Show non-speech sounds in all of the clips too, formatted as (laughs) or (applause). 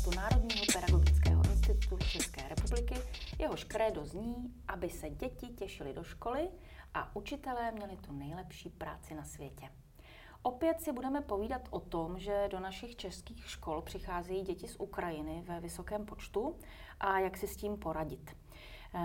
projektu Národního pedagogického institutu České republiky. Jehož krédo zní, aby se děti těšily do školy a učitelé měli tu nejlepší práci na světě. Opět si budeme povídat o tom, že do našich českých škol přicházejí děti z Ukrajiny ve vysokém počtu a jak si s tím poradit.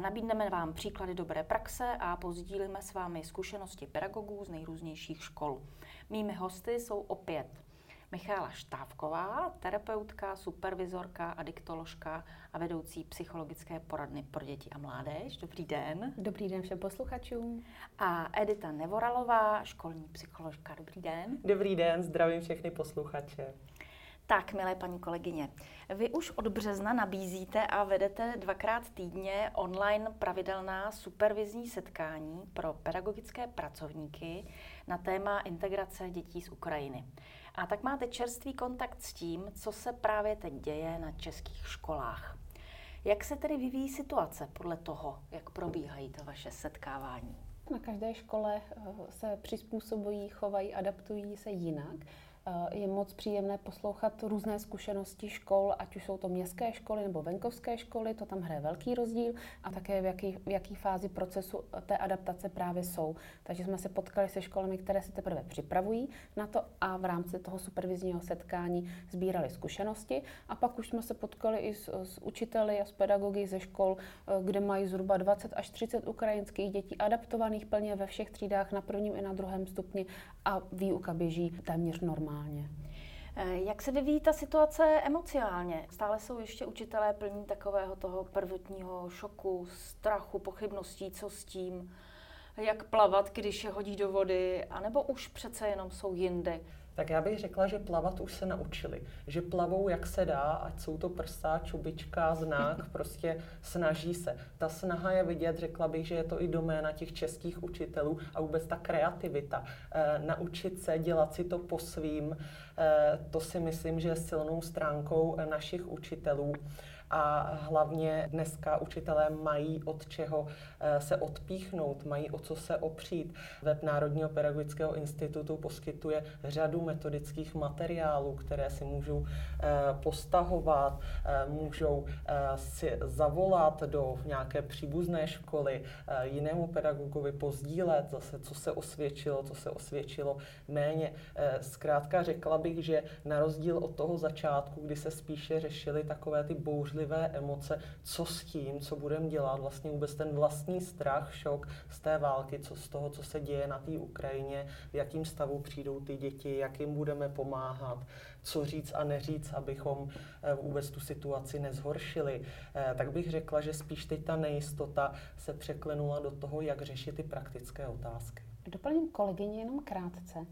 Nabídneme vám příklady dobré praxe a pozdílíme s vámi zkušenosti pedagogů z nejrůznějších škol. Mými hosty jsou opět Michála Štávková, terapeutka, supervizorka, adiktoložka a vedoucí psychologické poradny pro děti a mládež. Dobrý den. Dobrý den všem posluchačům. A Edita Nevoralová, školní psycholožka. Dobrý den. Dobrý den, zdravím všechny posluchače. Tak, milé paní kolegyně, vy už od března nabízíte a vedete dvakrát týdně online pravidelná supervizní setkání pro pedagogické pracovníky na téma integrace dětí z Ukrajiny. A tak máte čerstvý kontakt s tím, co se právě teď děje na českých školách. Jak se tedy vyvíjí situace podle toho, jak probíhají ta vaše setkávání? Na každé škole eh, se přizpůsobují, chovají, adaptují se jinak. Eh, je moc příjemné poslouchat různé zkušenosti škol, ať už jsou to městské školy nebo venkovské školy, to tam hraje velký rozdíl a také v jaký, v jaký fázi procesu té adaptace právě jsou. Takže jsme se potkali se školami, které se teprve připravují na to a v rámci toho supervizního setkání sbírali zkušenosti a pak už jsme se potkali i s, s učiteli a s pedagogy ze škol, eh, kde mají zhruba 20 až 30 ukrajinských dětí adaptovaných plně ve všech třídách na prvním i na druhém stupni a výuka běží téměř normálně emocionálně. Eh, jak se vyvíjí ta situace emocionálně? Stále jsou ještě učitelé plní takového toho prvotního šoku, strachu, pochybností, co s tím, jak plavat, když je hodí do vody, anebo už přece jenom jsou jinde? Tak já bych řekla, že plavat už se naučili. Že plavou jak se dá, ať jsou to prstá, čubička, znak, (laughs) prostě snaží se. Ta snaha je vidět, řekla bych, že je to i doména těch českých učitelů a vůbec ta kreativita. E, naučit se, dělat si to po svým, e, to si myslím, že je silnou stránkou našich učitelů a hlavně dneska učitelé mají od čeho eh, se odpíchnout, mají o co se opřít. Web Národního pedagogického institutu poskytuje řadu metodických materiálů, které si můžou eh, postahovat, eh, můžou si zavolat do nějaké příbuzné školy, jinému pedagogovi pozdílet zase, co se osvědčilo, co se osvědčilo méně. Zkrátka řekla bych, že na rozdíl od toho začátku, kdy se spíše řešily takové ty bouřlivé bouřlivé emoce, co s tím, co budeme dělat, vlastně vůbec ten vlastní strach, šok z té války, co z toho, co se děje na té Ukrajině, v jakým stavu přijdou ty děti, jak jim budeme pomáhat, co říct a neříct, abychom eh, vůbec tu situaci nezhoršili. Eh, tak bych řekla, že spíš teď ta nejistota se překlenula do toho, jak řešit ty praktické otázky. Doplním kolegyně jenom krátce.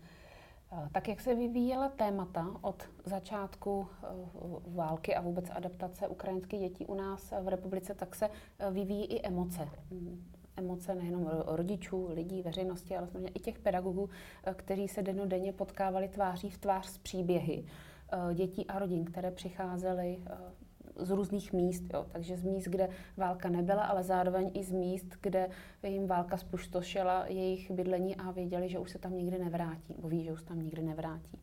Tak jak se vyvíjela témata od začátku eh, války a vůbec adaptace ukrajinských dětí u nás v republice, tak se eh, vyvíjí i emoce. Mm, emoce nejenom rodičů, lidí, veřejnosti, ale samozřejmě i těch pedagogů, eh, kteří se denodenně potkávali tváří v tvář s příběhy dětí a rodin, které přicházely z různých míst, jo. takže z míst, kde válka nebyla, ale zároveň i z míst, kde jim válka spustošila jejich bydlení a věděli, že už se tam nikdy nevrátí, bo ví, že už tam nikdy nevrátí.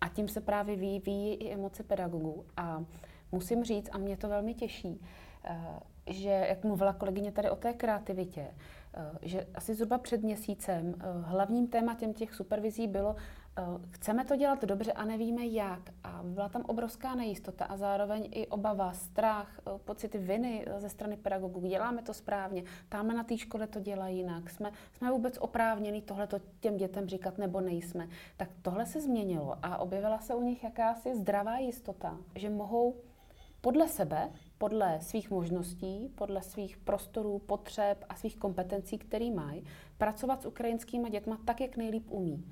A tím se právě vyvíjí i emoce pedagogů. A musím říct, a mě to velmi těší, eh, že, jak mluvila kolegyně tady o té kreativitě, eh, že asi zhruba před měsícem eh, hlavním tématem těch supervizí bylo, chceme to dělat dobře a nevíme jak. A byla tam obrovská nejistota a zároveň i obava, strach, eh, pocity viny ze strany pedagogů. Děláme to správně, tamhle na té škole to dělají jinak. Jsme, jsme vůbec oprávněni tohle těm dětem říkat nebo nejsme. Tak tohle se změnilo a objevila se u nich jakási zdravá jistota, že mohou podle sebe, podle svých možností, podle svých prostorů, potřeb a svých kompetencí, které mají, pracovat s ukrajinskými dětma tak, jak nejlíp umí.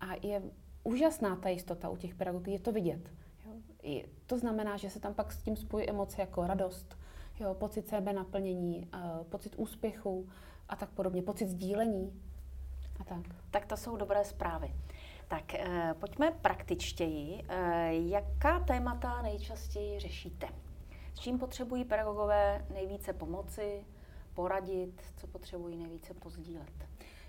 A je úžasná ta jistota u těch pedagogů, je to vidět. Jo. I to znamená, že se tam pak s tím spojí emoce jako radost, jo, pocit sebe naplnění, uh, pocit úspěchu a tak podobně, pocit sdílení a tak. Tak to jsou dobré zprávy. Tak eh, pojďme praktičtěji. Eh, jaká témata nejčastěji řešíte? S čím potřebují pedagogové nejvíce pomoci, poradit, co potřebují nejvíce pozdílet?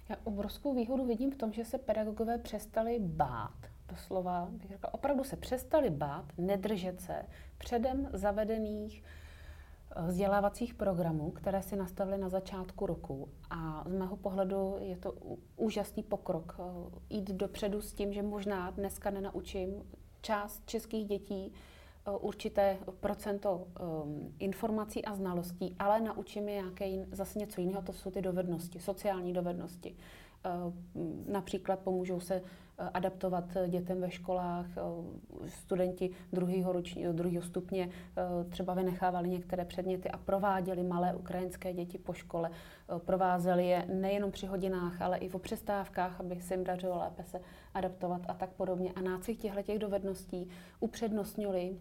Já obrovskou výhodu vidím v tom, že se pedagogové přestali bát doslova, bych řekla, opravdu se přestali bát, nedržet se předem zavedených eh, vzdělávacích programů, které si nastavili na začátku roku. A z mého pohledu je to úžasný pokrok. Eh, jít dopředu s tím, že možná dneska nenaučím část českých dětí určité procento um, informací a znalostí, ale naučím je nějaké jin, zase něco jiného, to jsou ty dovednosti, sociální dovednosti. Uh, například pomůžou se adaptovat dětem ve školách. Studenti druhého, roční, druhého stupně třeba vynechávali některé předměty a prováděli malé ukrajinské děti po škole. Provázeli je nejenom při hodinách, ale i v přestávkách, aby se jim dařilo lépe se adaptovat a tak podobně. A nácvik těchto dovedností upřednostnili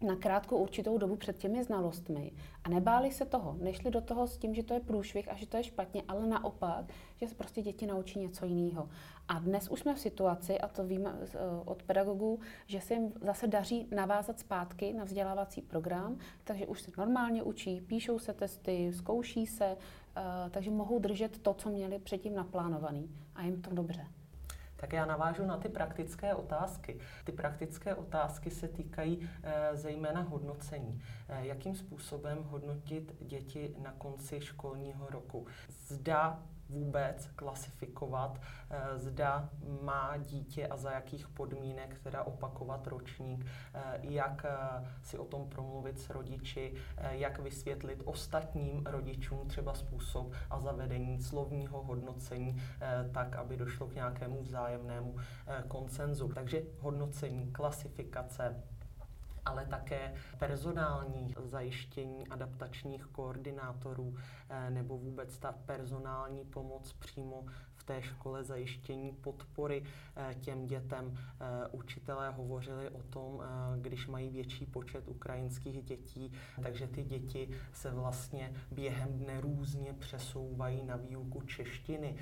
na krátkou určitou dobu před těmi znalostmi a nebáli se toho, nešli do toho s tím, že to je průšvih a že to je špatně, ale naopak, že se prostě děti naučí něco jiného. A dnes už jsme v situaci, a to víme eh, od pedagogů, že se jim zase daří navázat zpátky na vzdělávací program, takže už se normálně učí, píšou se testy, zkouší se, eh, takže mohou držet to, co měli předtím naplánovaný a jim to dobře. Tak já navážu na ty praktické otázky. Ty praktické otázky se týkají e, zejména hodnocení. E, jakým způsobem hodnotit děti na konci školního roku? Zda vůbec klasifikovat, eh, zda má dítě a za jakých podmínek teda opakovat ročník, eh, jak eh, si o tom promluvit s rodiči, jak vysvětlit ostatním rodičům třeba způsob a zavedení slovního hodnocení tak, aby došlo k nějakému vzájemnému konsenzu. Takže hodnocení, klasifikace, ale také personální zajištění adaptačních koordinátorů nebo vůbec ta personální pomoc přímo té škole zajištění podpory eh, těm dětem. Eh, učitelé hovořili o tom, eh, když mají větší počet ukrajinských dětí, takže ty děti se vlastně během dne různě přesouvají na výuku češtiny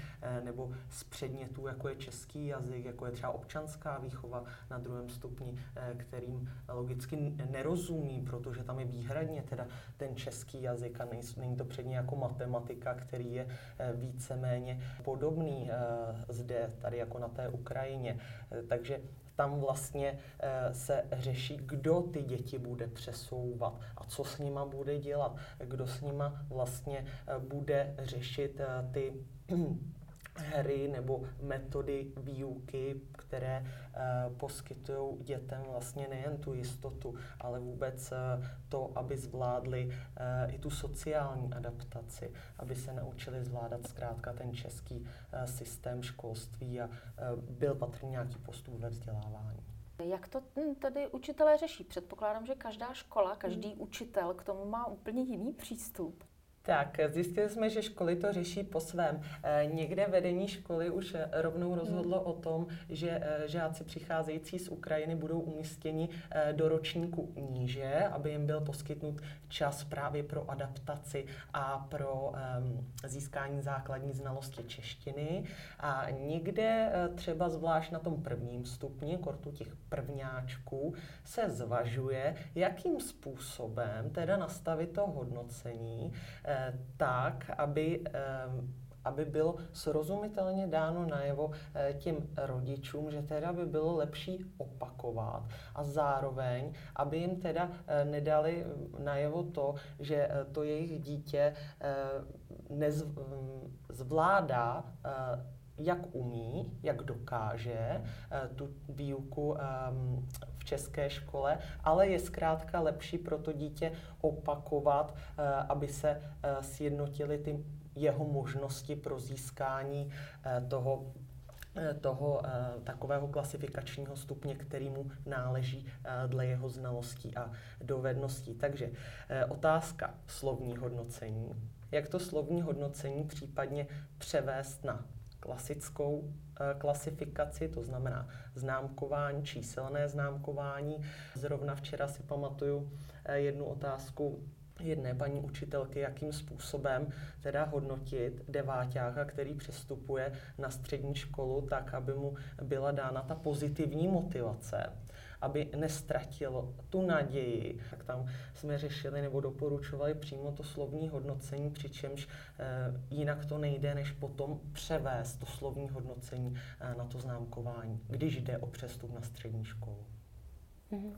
nebo z předmětů, jako je český jazyk, jako je třeba občanská výchova na druhém stupni, kterým logicky nerozumí, protože tam je výhradně teda ten český jazyk a není to předně jako matematika, který je víceméně podobný Eh, zde, tady jako na té Ukrajině. Eh, takže tam vlastně eh, se řeší, kdo ty děti bude přesouvat a co s nima bude dělat, kdo s nima vlastně bude řešit ty (clears throat) hry nebo metody výuky, které uh, poskytují dětem vlastně nejen tu jistotu, ale vůbec uh, to, aby zvládli uh, i tu sociální adaptaci, aby se naučili zvládat zkrátka ten český systém školství a byl patrný nějaký postup ve vzdělávání. Jak to tady učitelé řeší? Předpokládám, že každá škola, každý hmm. učitel k tomu má úplně jiný přístup. Tak, zjistili jsme, že školy to řeší po svém. E, někde vedení školy už eh, rovnou hmm. rozhodlo o tom, že e, žáci přicházející z Ukrajiny budou umístěni do ročníku níže, aby jim byl poskytnut čas právě pro adaptaci a pro e, získání základní znalosti češtiny. A někde třeba zvlášť na tom prvním stupni, kortu těch prvňáčků, se zvažuje, jakým způsobem teda nastavit to hodnocení, tak, aby aby bylo srozumitelně dáno najevo eh, těm rodičům, že teda by bylo lepší opakovat a zároveň, aby jim teda eh, nedali najevo to, že eh, to jejich dítě nezvládá jak umí, jak dokáže tu výuku v české škole, ale je zkrátka lepší pro to dítě opakovat, aby se sjednotily ty jeho možnosti pro získání eh, toho eh, toho takového klasifikačního stupně, který mu náleží dle jeho znalostí a dovedností. Takže otázka slovní hodnocení. Jak to slovní hodnocení případně převést na klasickou klasifikaci, to znamená známkování, číselné známkování. Zrovna včera si pamatuju jednu otázku jedné paní učitelky, jakým způsobem teda hodnotit deváťáka, který přestupuje na střední školu, tak, aby mu byla dána ta pozitivní motivace aby nestratil tu naději. Tak tam jsme řešili nebo doporučovali přímo to slovní hodnocení, přičemž e, jinak to nejde, než potom převést to slovní hodnocení e, na to známkování, když jde o přestup na střední školu. Mm-hmm.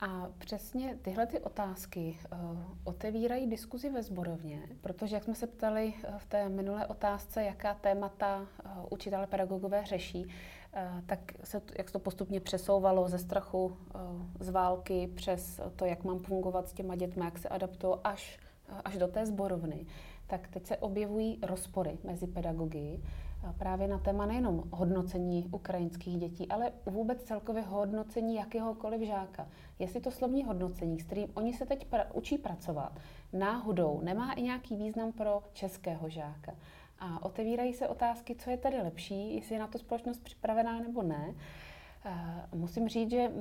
A přesně tyhle ty otázky uh, otevírají diskuzi ve zborovně, protože jak jsme se ptali v té minulé otázce, jaká témata uh, učitelé pedagogové řeší, Eh, tak se, jak se to postupně přesouvalo ze strachu eh, z války přes to, jak mám fungovat s těma dětmi, jak se adaptují až, až do té zborovny, tak teď se objevují rozpory mezi pedagogy právě na téma nejenom hodnocení ukrajinských dětí, ale vůbec celkově hodnocení jakéhokoliv žáka. Jestli to slovní hodnocení, s kterým oni se teď pra- učí pracovat, náhodou nemá i nějaký význam pro českého žáka. A otevírají se otázky, co je tady lepší, jestli je na to společnost připravená nebo ne. Musím říct, že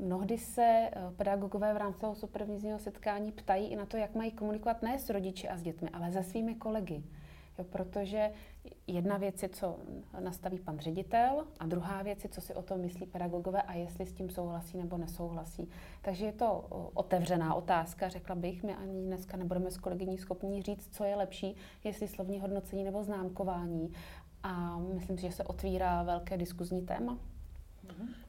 mnohdy se e, pedagogové v rámci toho supervizního setkání ptají i na to, jak mají komunikovat ne s rodiči a s dětmi, ale se svými kolegy. Jo, protože jedna věc je, co nastaví pan ředitel a druhá věc je, co si o tom myslí pedagogové a jestli s tím souhlasí nebo nesouhlasí. Takže je to otevřená otázka, řekla bych. My ani dneska nebudeme s kolegyní schopni říct, co je lepší, jestli slovní hodnocení nebo známkování. A myslím si, že se otvírá velké diskuzní téma.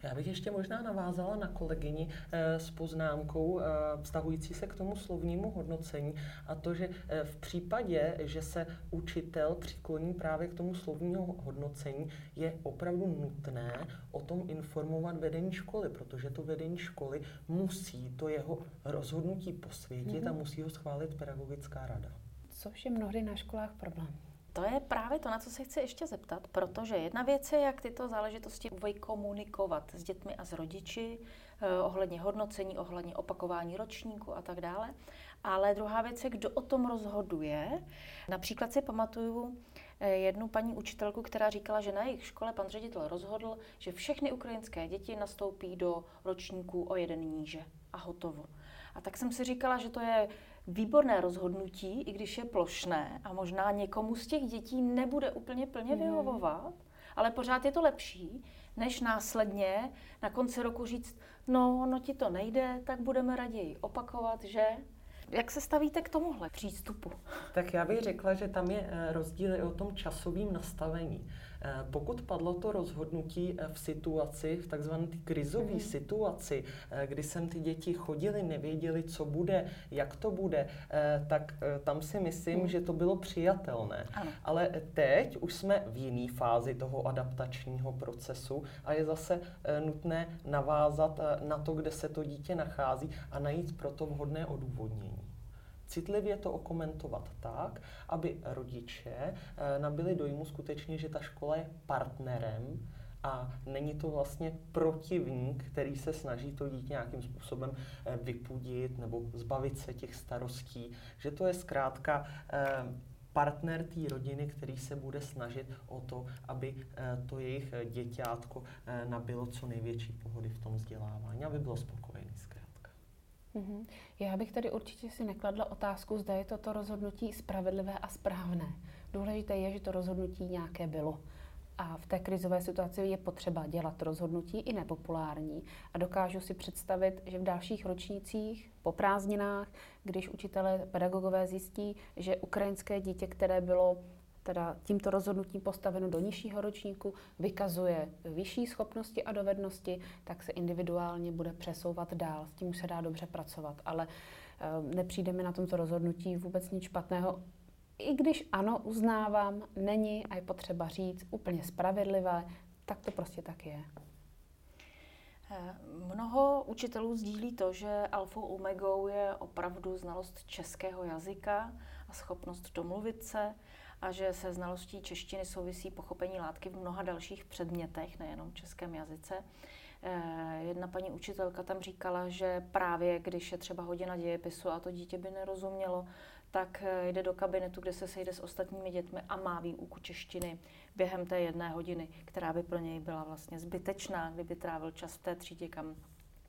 Já bych ještě možná navázala na kolegyni eh, s poznámkou eh, vztahující se k tomu slovnímu hodnocení a to, že eh, v případě, že se učitel přikloní právě k tomu slovnímu hodnocení, je opravdu nutné o tom informovat vedení školy, protože to vedení školy musí to jeho rozhodnutí posvětit mm-hmm. a mhm. musí ho schválit pedagogická rada. Což je mnohdy na školách problém. To je právě to, na co se chci ještě zeptat, protože jedna věc je, jak tyto záležitosti komunikovat s dětmi a s rodiči, eh, ohledně hodnocení, ohledně opakování ročníku a tak dále. Ale druhá věc je, kdo o tom rozhoduje. Například si pamatuju eh, jednu paní učitelku, která říkala, že na jejich škole pan ředitel rozhodl, že všechny ukrajinské děti nastoupí do ročníku o jeden níže a hotovo. A tak jsem si říkala, že to je výborné rozhodnutí, i když je plošné a možná někomu z těch dětí nebude úplně plně hmm. vyhovovat, ale pořád je to lepší, než následně na konci roku říct, no, no ti to nejde, tak budeme raději opakovat, že? Jak se stavíte k tomuhle přístupu? Tak já bych řekla, že tam je eh, rozdíl i o tom časovém nastavení. Eh, pokud padlo to rozhodnutí eh, v situaci, v takzvané krizové mm-hmm. situaci, eh, kdy sem ty děti chodili, nevěděli, co bude, jak to bude, tak tam si myslím, mm. že to bylo přijatelné. Ano. Ale teď už jsme v jiné fázi toho adaptačního procesu a je zase nutné navázat na to, kde se to dítě nachází a najít pro to vhodné odůvodnění citlivě to okomentovat tak, aby rodiče eh, nabili dojmu skutečně, že ta škola je partnerem a není to vlastně protivník, který se snaží to dítě nějakým způsobem eh, vypudit nebo zbavit se těch starostí, že to je zkrátka eh, partner té rodiny, který se bude snažit o to, aby to jejich děťátko nabilo co největší pohody v tom vzdělávání, aby bylo spokojený. Mm-hmm. Já bych tady určitě si nekladla otázku, zda je toto rozhodnutí spravedlivé a správné. Důležité je, že to rozhodnutí nějaké bylo. A v té krizové situaci je potřeba dělat rozhodnutí i nepopulární. A dokážu si představit, že v dalších ročnících, po prázdninách, když učitelé, pedagogové zjistí, že ukrajinské dítě, které bylo teda tímto rozhodnutím postaveno do nižšího ročníku, vykazuje vyšší schopnosti a dovednosti, tak se individuálně bude přesouvat dál. S tím už se dá dobře pracovat, ale uh, nepřijde mi na tomto rozhodnutí vůbec nic špatného. I když ano, uznávám, není a je potřeba říct úplně spravedlivé, tak to prostě tak je. Eh, mnoho učitelů sdílí to, že alfou omegou je opravdu znalost českého jazyka a schopnost domluvit se a že se znalostí češtiny souvisí pochopení látky v mnoha dalších předmětech, nejenom v českém jazyce. Eh, jedna paní učitelka tam říkala, že právě když je třeba hodina dějepisu a to dítě by nerozumělo, tak eh, jde do kabinetu, kde se sejde s ostatními dětmi a má výuku češtiny během té jedné hodiny, která by pro něj byla vlastně zbytečná, kdyby trávil čas v té třídě, kam,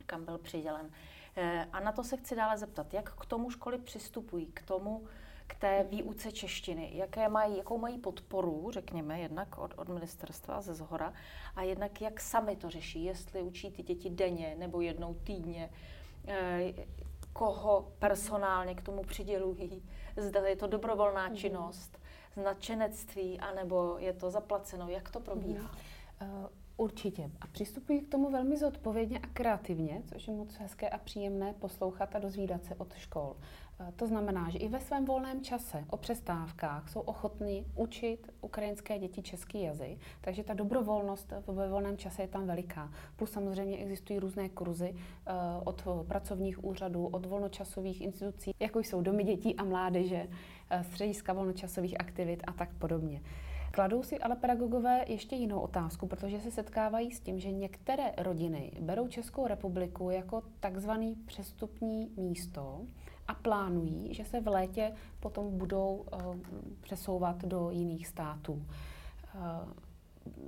kam byl přidělen. Eh, a na to se chci dále zeptat, jak k tomu školy přistupují, k tomu, k té výuce češtiny, jaké mají, jakou mají podporu, řekněme, jednak od, od ministerstva ze zhora, a jednak jak sami to řeší, jestli učí ty děti denně nebo jednou týdně, eh, koho personálně k tomu přidělují, zda je to dobrovolná mm. činnost, značenectví, anebo je to zaplaceno, jak to probíhá? Mm. Uh, Určitě. A přistupují k tomu velmi zodpovědně a kreativně, což je moc hezké a příjemné poslouchat a dozvídat se od škol. To znamená, že i ve svém volném čase, o přestávkách, jsou ochotní učit ukrajinské děti český jazyk, takže ta dobrovolnost ve volném čase je tam veliká. Plus samozřejmě existují různé kurzy eh, od pracovních úřadů, od volnočasových institucí, jako jsou domy dětí a mládeže, eh, střediska volnočasových aktivit a tak podobně. Kladou si ale pedagogové ještě jinou otázku, protože se setkávají s tím, že některé rodiny berou Českou republiku jako takzvaný přestupní místo, a plánují, že se v létě potom budou uh, přesouvat do jiných států. Uh,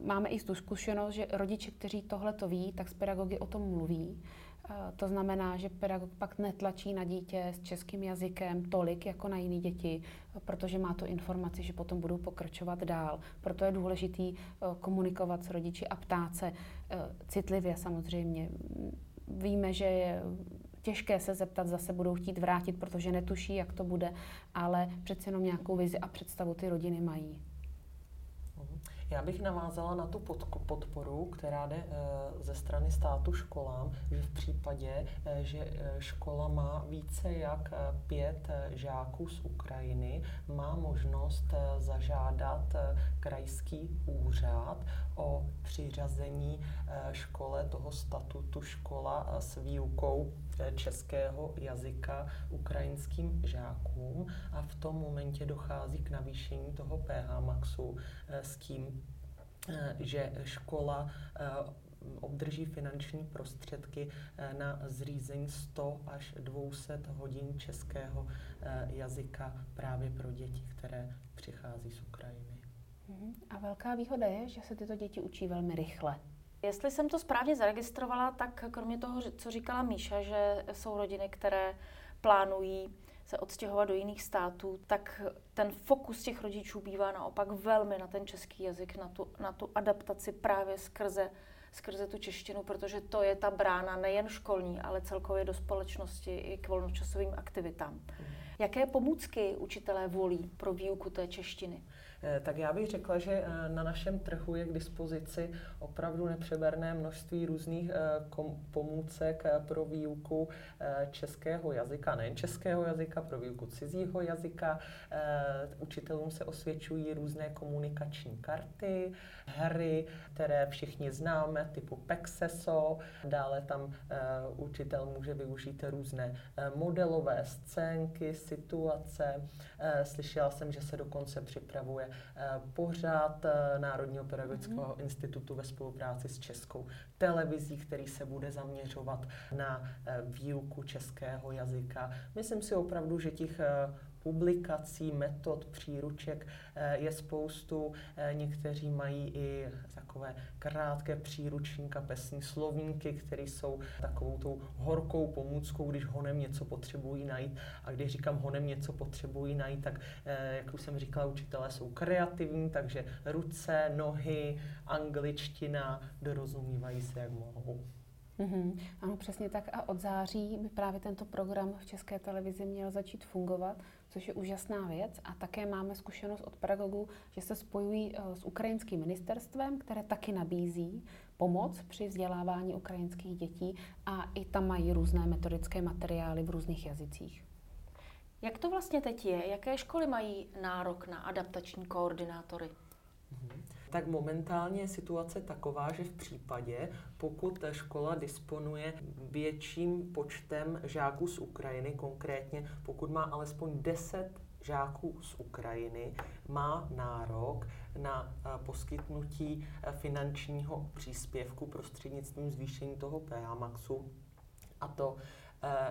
máme i tu zkušenost, že rodiče, kteří tohle to ví, tak s pedagogy o tom mluví. Uh, to znamená, že pedagog pak netlačí na dítě s českým jazykem tolik jako na jiné děti, protože má to informaci, že potom budou pokračovat dál. Proto je důležitý komunikovat s rodiči a ptát se citlivě samozřejmě. Víme, že je těžké se zeptat, zase budou chtít vrátit, protože netuší, jak to bude, ale přece jenom nějakou vizi a představu ty rodiny mají. Mhm. Já bych navázala na tu podporu, která jde eh, ze strany státu školám, že v případě, eh, že eh, škola má více jak pět žáků z Ukrajiny, má možnost zažádat krajský úřad o přiřazení škole toho statutu škola s výukou českého jazyka ukrajinským žákům a v tom momentě dochází k navýšení toho PH maxu s tím, Eh, že škola eh, obdrží finanční prostředky eh, na zřízení 100 až 200 hodin českého jazyka právě pro děti, které přichází z Ukrajiny. Mhm. A velká výhoda je, že se tyto děti učí velmi rychle. Jestli jsem to správně zaregistrovala, tak kromě toho, co říkala Míša, že jsou rodiny, které plánují se odstěhovat do jiných států, tak ten fokus těch rodičů bývá naopak velmi na ten český jazyk, na tu, na tu adaptaci právě skrze, skrze tu češtinu, protože to je ta brána nejen školní, ale celkově do společnosti i k volnočasovým aktivitám. Mm. Jaké pomůcky učitelé volí pro výuku té češtiny? Eh, tak já bych řekla, že eh, na našem trhu je k dispozici opravdu nepřeberné množství různých eh, pomůcek pro výuku českého jazyka, nejen českého jazyka, pro výuku cizího jazyka. Učitelům se osvědčují různé komunikační karty, hry, které všichni známe, typu Pexeso. Dále tam učitel může využít různé modelové scénky, situace. Slyšela jsem, že se dokonce připravuje Eh, pořád eh, Národního pedagogického mm-hmm. institutu ve spolupráci s Českou televizí, který se bude zaměřovat na eh, výuku českého jazyka. Myslím si opravdu, že těch publikací, metod, příruček eh, je spoustu. Eh, někteří mají i takové krátké příruční kapesní slovníky, které jsou takovou tou horkou pomůckou, když honem něco potřebují najít. A když říkám honem něco potřebují najít, tak eh, jak už jsem říkala, učitelé jsou kreativní, takže ruce, nohy, angličtina, dorozumívají se, jak mohou. Mm-hmm. Ano, přesně tak. A od září by právě tento program v České televizi měl začít fungovat což je úžasná věc. A také máme zkušenost od pedagogů, že se spojují eh, s ukrajinským ministerstvem, které taky nabízí pomoc při vzdělávání ukrajinských dětí a i tam mají různé metodické materiály v různých jazycích. Jak to vlastně teď je? Jaké školy mají nárok na adaptační koordinátory? Tak momentálně je situace taková, že v případě, pokud škola disponuje větším počtem žáků z Ukrajiny, konkrétně pokud má alespoň 10 žáků z Ukrajiny, má nárok na eh, poskytnutí eh, finančního příspěvku prostřednictvím zvýšení toho PH maxu a to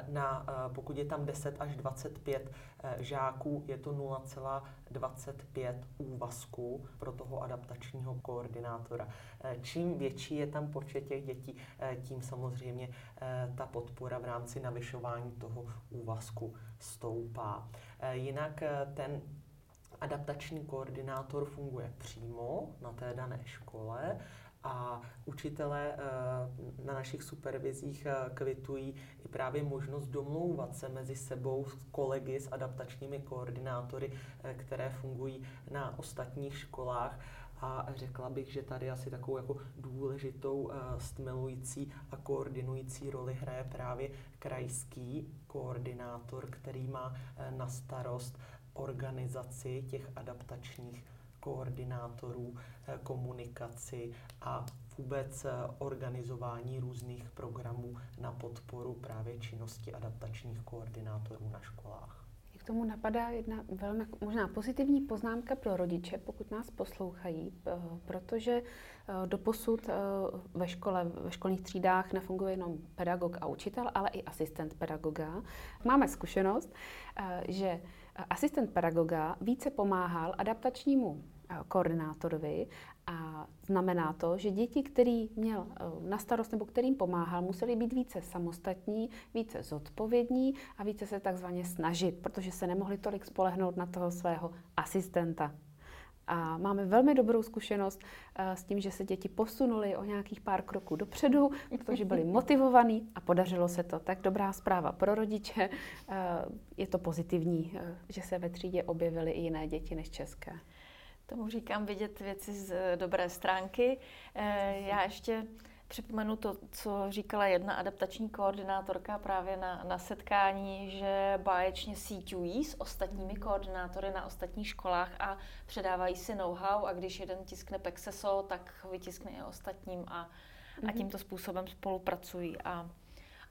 na, pokud je tam 10 až 25 žáků, je to 0,25 úvazků pro toho adaptačního koordinátora. Čím větší je tam počet těch dětí, tím samozřejmě ta podpora v rámci navyšování toho úvazku stoupá. Jinak ten adaptační koordinátor funguje přímo na té dané škole a učitelé eh, na našich supervizích eh, kvitují i právě možnost domlouvat se mezi sebou s kolegy, s adaptačními koordinátory, eh, které fungují na ostatních školách. A řekla bych, že tady asi takovou jako důležitou stmelující a koordinující roli hraje právě krajský koordinátor, který má na starost organizaci těch adaptačních koordinátorů, eh, komunikaci a vůbec eh, organizování různých programů na podporu právě činnosti adaptačních koordinátorů na školách. K tomu napadá jedna velmi možná pozitivní poznámka pro rodiče, pokud nás poslouchají, eh, protože doposud ve škole, ve školních třídách nefunguje jenom pedagog a učitel, ale i asistent pedagoga. Máme zkušenost, že asistent pedagoga více pomáhal adaptačnímu koordinátorovi a znamená to, že děti, který měl eh, na starost nebo kterým pomáhal, museli být více samostatní, více zodpovědní a více se takzvaně snažit, protože se nemohli tolik spolehnout na toho svého asistenta. A máme velmi dobrou zkušenost uh, s tím, že se děti posunuly o nějakých pár kroků dopředu, protože byli (laughs) motivovaní a podařilo se to. Tak dobrá zpráva pro rodiče. Je to pozitivní, že se ve třídě objevily i jiné děti než české. Tomu říkám vidět věci z dobré stránky. Já ještě Připomenu to, co říkala jedna adaptační koordinátorka právě na, na setkání, že báječně síťují s ostatními koordinátory na ostatních školách a předávají si know-how a když jeden tiskne Pexeso, tak vytiskne i ostatním a, mm-hmm. a mhm. tímto způsobem spolupracují a,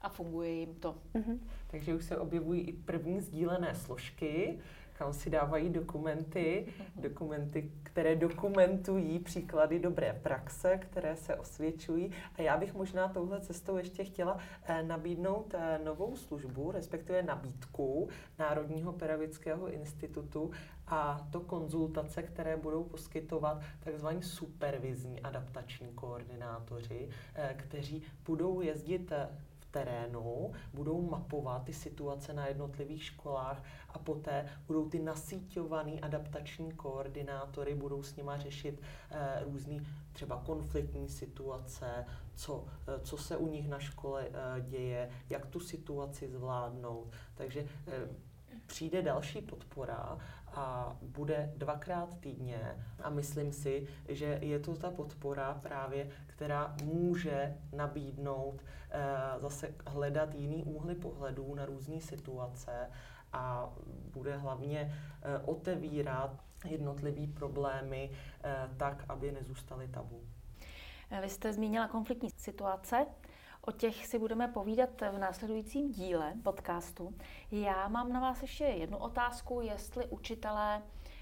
a funguje jim to. Mm-hmm. Takže už se objevují i první sdílené složky, kam si dávají dokumenty, dokumenty, které dokumentují příklady dobré praxe, které se osvědčují. A já bych možná touhle cestou ještě chtěla eh, nabídnout eh, novou službu, respektive nabídku Národního pedagogického institutu a to konzultace, které budou poskytovat tzv. supervizní adaptační koordinátoři, eh, kteří budou jezdit terénu, budou mapovat ty situace na jednotlivých školách a poté budou ty nasíťovaný adaptační koordinátory, budou s nima řešit eh, různý třeba konfliktní situace, co, eh, co se u nich na škole eh, děje, jak tu situaci zvládnout. Takže eh, přijde další podpora a bude dvakrát týdně a myslím si, že je to ta podpora právě, která může nabídnout eh, zase hledat jiný úhly pohledů na různé situace a bude hlavně eh, otevírat jednotlivé problémy eh, tak, aby nezůstaly tabu. Vy jste zmínila konfliktní situace. O těch si budeme povídat v následujícím díle podcastu. Já mám na vás ještě jednu otázku, jestli učitelé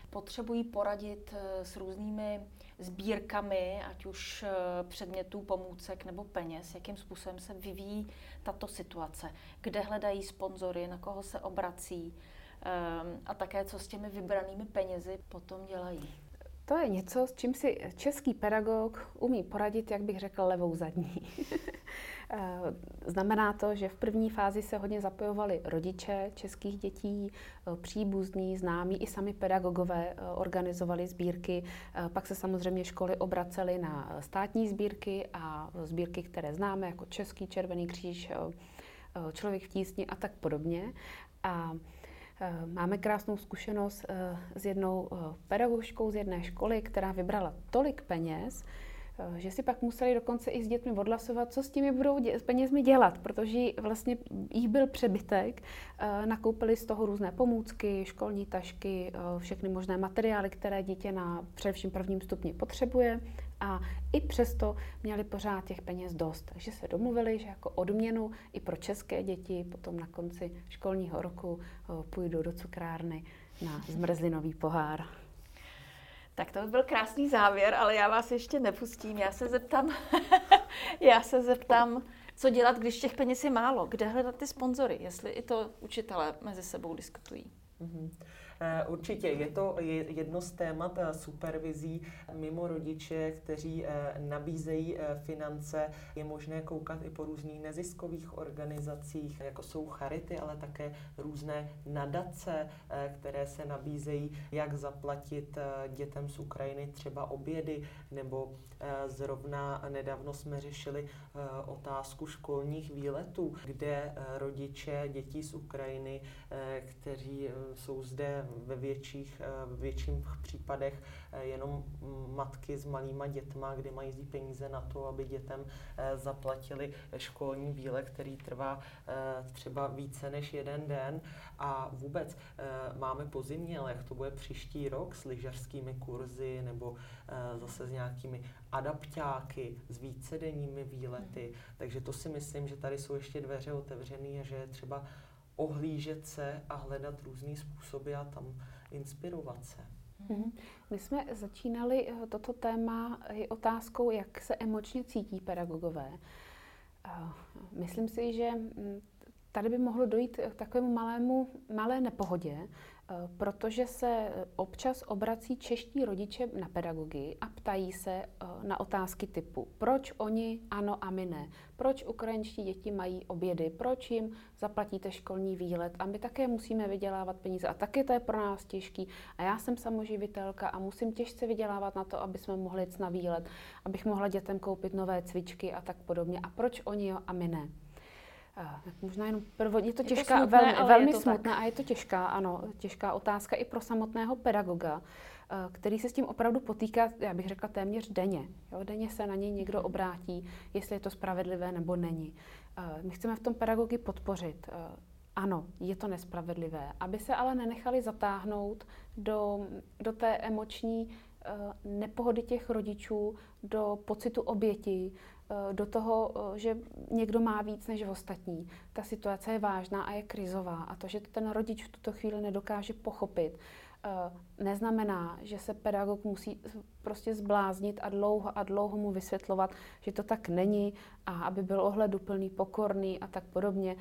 potřebují poradit eh, s různými sbírkami, ať už eh, předmětů, pomůcek nebo peněz, jakým způsobem se vyvíjí tato situace, kde hledají sponzory, na koho se obrací ehm, a také co s těmi vybranými penězi potom dělají. To je něco, s čím si český pedagog umí poradit, jak bych řekl, levou zadní. (laughs) Eh, znamená to, že v první fázi se hodně zapojovali rodiče českých dětí, eh, příbuzní, známí, i sami pedagogové eh, organizovali sbírky. Pak se samozřejmě školy obracely na státní sbírky a sbírky, které známe, jako Český červený kříž, Člověk v tísni a tak podobně. A Máme krásnou zkušenost s jednou pedagožkou z jedné školy, která vybrala tolik peněz, že si pak museli dokonce i s dětmi odhlasovat, co s těmi budou dě- s penězmi dělat, protože vlastně jich byl přebytek. Eh, nakoupili z toho různé pomůcky, školní tašky, eh, všechny možné materiály, které dítě na především prvním stupni potřebuje a i přesto měli pořád těch peněz dost. Takže se domluvili, že jako odměnu i pro české děti potom na konci školního roku půjdou do cukrárny na zmrzlinový pohár. Tak to by byl krásný závěr, ale já vás ještě nepustím. Já se zeptám, (laughs) já se zeptám co dělat, když těch peněz je málo? Kde hledat ty sponzory? Jestli i to učitelé mezi sebou diskutují. Mm-hmm. Eh, určitě, je to jedno z témat eh, supervizí mimo rodiče, kteří eh, nabízejí finance. Je možné koukat i po různých neziskových organizacích, jako jsou charity, ale také různé nadace, které se nabízejí, jak zaplatit dětem z Ukrajiny třeba obědy, nebo zrovna nedávno jsme řešili otázku školních výletů, kde rodiče dětí z Ukrajiny, kteří jsou zde ve větších, eh, v větších případech eh, jenom matky s malýma dětma, kdy mají zí peníze na to, aby dětem eh, zaplatili školní výlet, který trvá třeba více než jeden den. A vůbec máme pozimně, ale jak to bude příští rok s lyžařskými kurzy nebo zase s nějakými adaptáky, s vícedenními výlety. Hmm. Takže to si myslím, že tady jsou ještě dveře otevřené a že je třeba ohlížet se a hledat různé způsoby a tam inspirovat se. Mm-hmm. My jsme začínali eh, toto téma i otázkou, jak se emočně cítí pedagogové. Myslím si, že mm, tady by mohlo dojít k takovému malému, malé nepohodě, Eh, protože se občas obrací čeští rodiče na pedagogy a ptají se eh, na otázky typu, proč oni ano a my ne, proč ukrajinští děti mají obědy, proč jim zaplatíte školní výlet? A my také musíme vydělávat peníze. A taky to je pro nás těžký. A já jsem samoživitelka a musím těžce vydělávat na to, aby jsme mohli jít na výlet, abych mohla dětem koupit nové cvičky a tak podobně. A proč oni jo a my ne. Možná jenom prvo, je to těžká, je to smutné, velmi, velmi je to smutná tak. a je to těžká, ano, těžká otázka i pro samotného pedagoga, eh, který se s tím opravdu potýká, já bych řekla téměř denně. Jo, denně se na něj někdo mhm. obrátí, jestli je to spravedlivé nebo není. Eh, my chceme v tom pedagogy podpořit. Eh, ano, je to nespravedlivé, aby se ale nenechali zatáhnout do, do té emoční nepohody těch rodičů, do pocitu oběti, Eh, do toho, eh, že někdo má víc než ostatní. Ta situace je vážná a je krizová. A to, že to ten rodič v tuto chvíli nedokáže pochopit, eh, neznamená, že se pedagog musí prostě zbláznit a dlouho a dlouho mu vysvětlovat, že to tak není a aby byl ohleduplný, pokorný a tak podobně.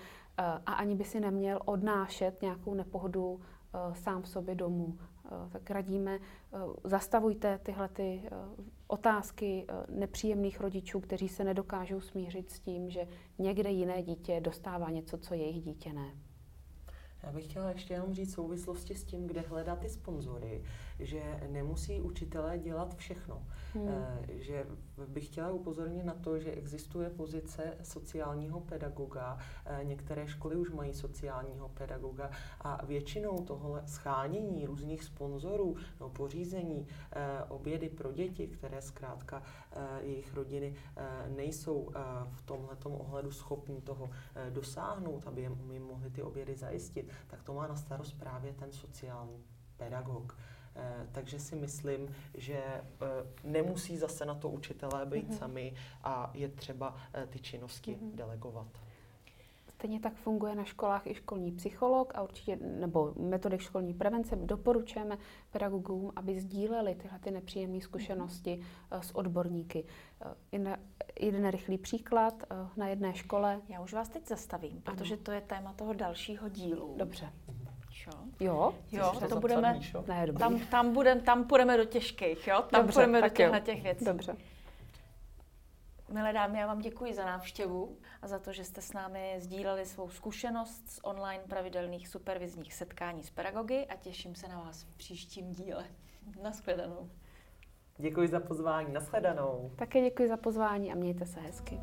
A ani by si neměl odnášet nějakou nepohodu sám v sobě domů. Tak radíme, zastavujte tyhle ty otázky eh, nepříjemných rodičů, kteří se nedokážou smířit s tím, že někde jiné dítě dostává něco, co jejich dítě ne. Já bych chtěla ještě jenom říct souvislosti s tím, kde hledat ty sponzory, že nemusí učitelé dělat všechno. Hmm. Eh, že bych chtěla upozornit na to, že existuje pozice sociálního pedagoga. Eh, některé školy už mají sociálního pedagoga a většinou tohle schánění různých sponzorů no, pořízení eh, obědy pro děti, které zkrátka jejich rodiny nejsou v tomto ohledu schopní toho dosáhnout, aby jim mohli ty obědy zajistit, tak to má na starost právě ten sociální pedagog. Eh, takže si myslím, že eh, nemusí zase na to učitelé být mm-hmm. sami a je třeba eh, ty činnosti mm-hmm. delegovat. Stejně tak funguje na školách i školní psycholog a určitě, nebo metodik školní prevence. Doporučujeme pedagogům, aby sdíleli tyhle ty nepříjemné zkušenosti mm-hmm. s odborníky. Jeden rychlý příklad na jedné škole. Já už vás teď zastavím, protože to je téma toho dalšího dílu. Dobře. Jo? Jo, jo to, to budeme, ne, tam, tam, budem, tam půjdeme do těžkých, jo? Tam Dobře, půjdeme do těchto těch věcí. Dobře. Milé dámy, já vám děkuji za návštěvu a za to, že jste s námi sdíleli svou zkušenost z online pravidelných supervizních setkání s pedagogy a těším se na vás v příštím díle. Naschledanou. Děkuji za pozvání, naschledanou. Také děkuji za pozvání a mějte se hezky.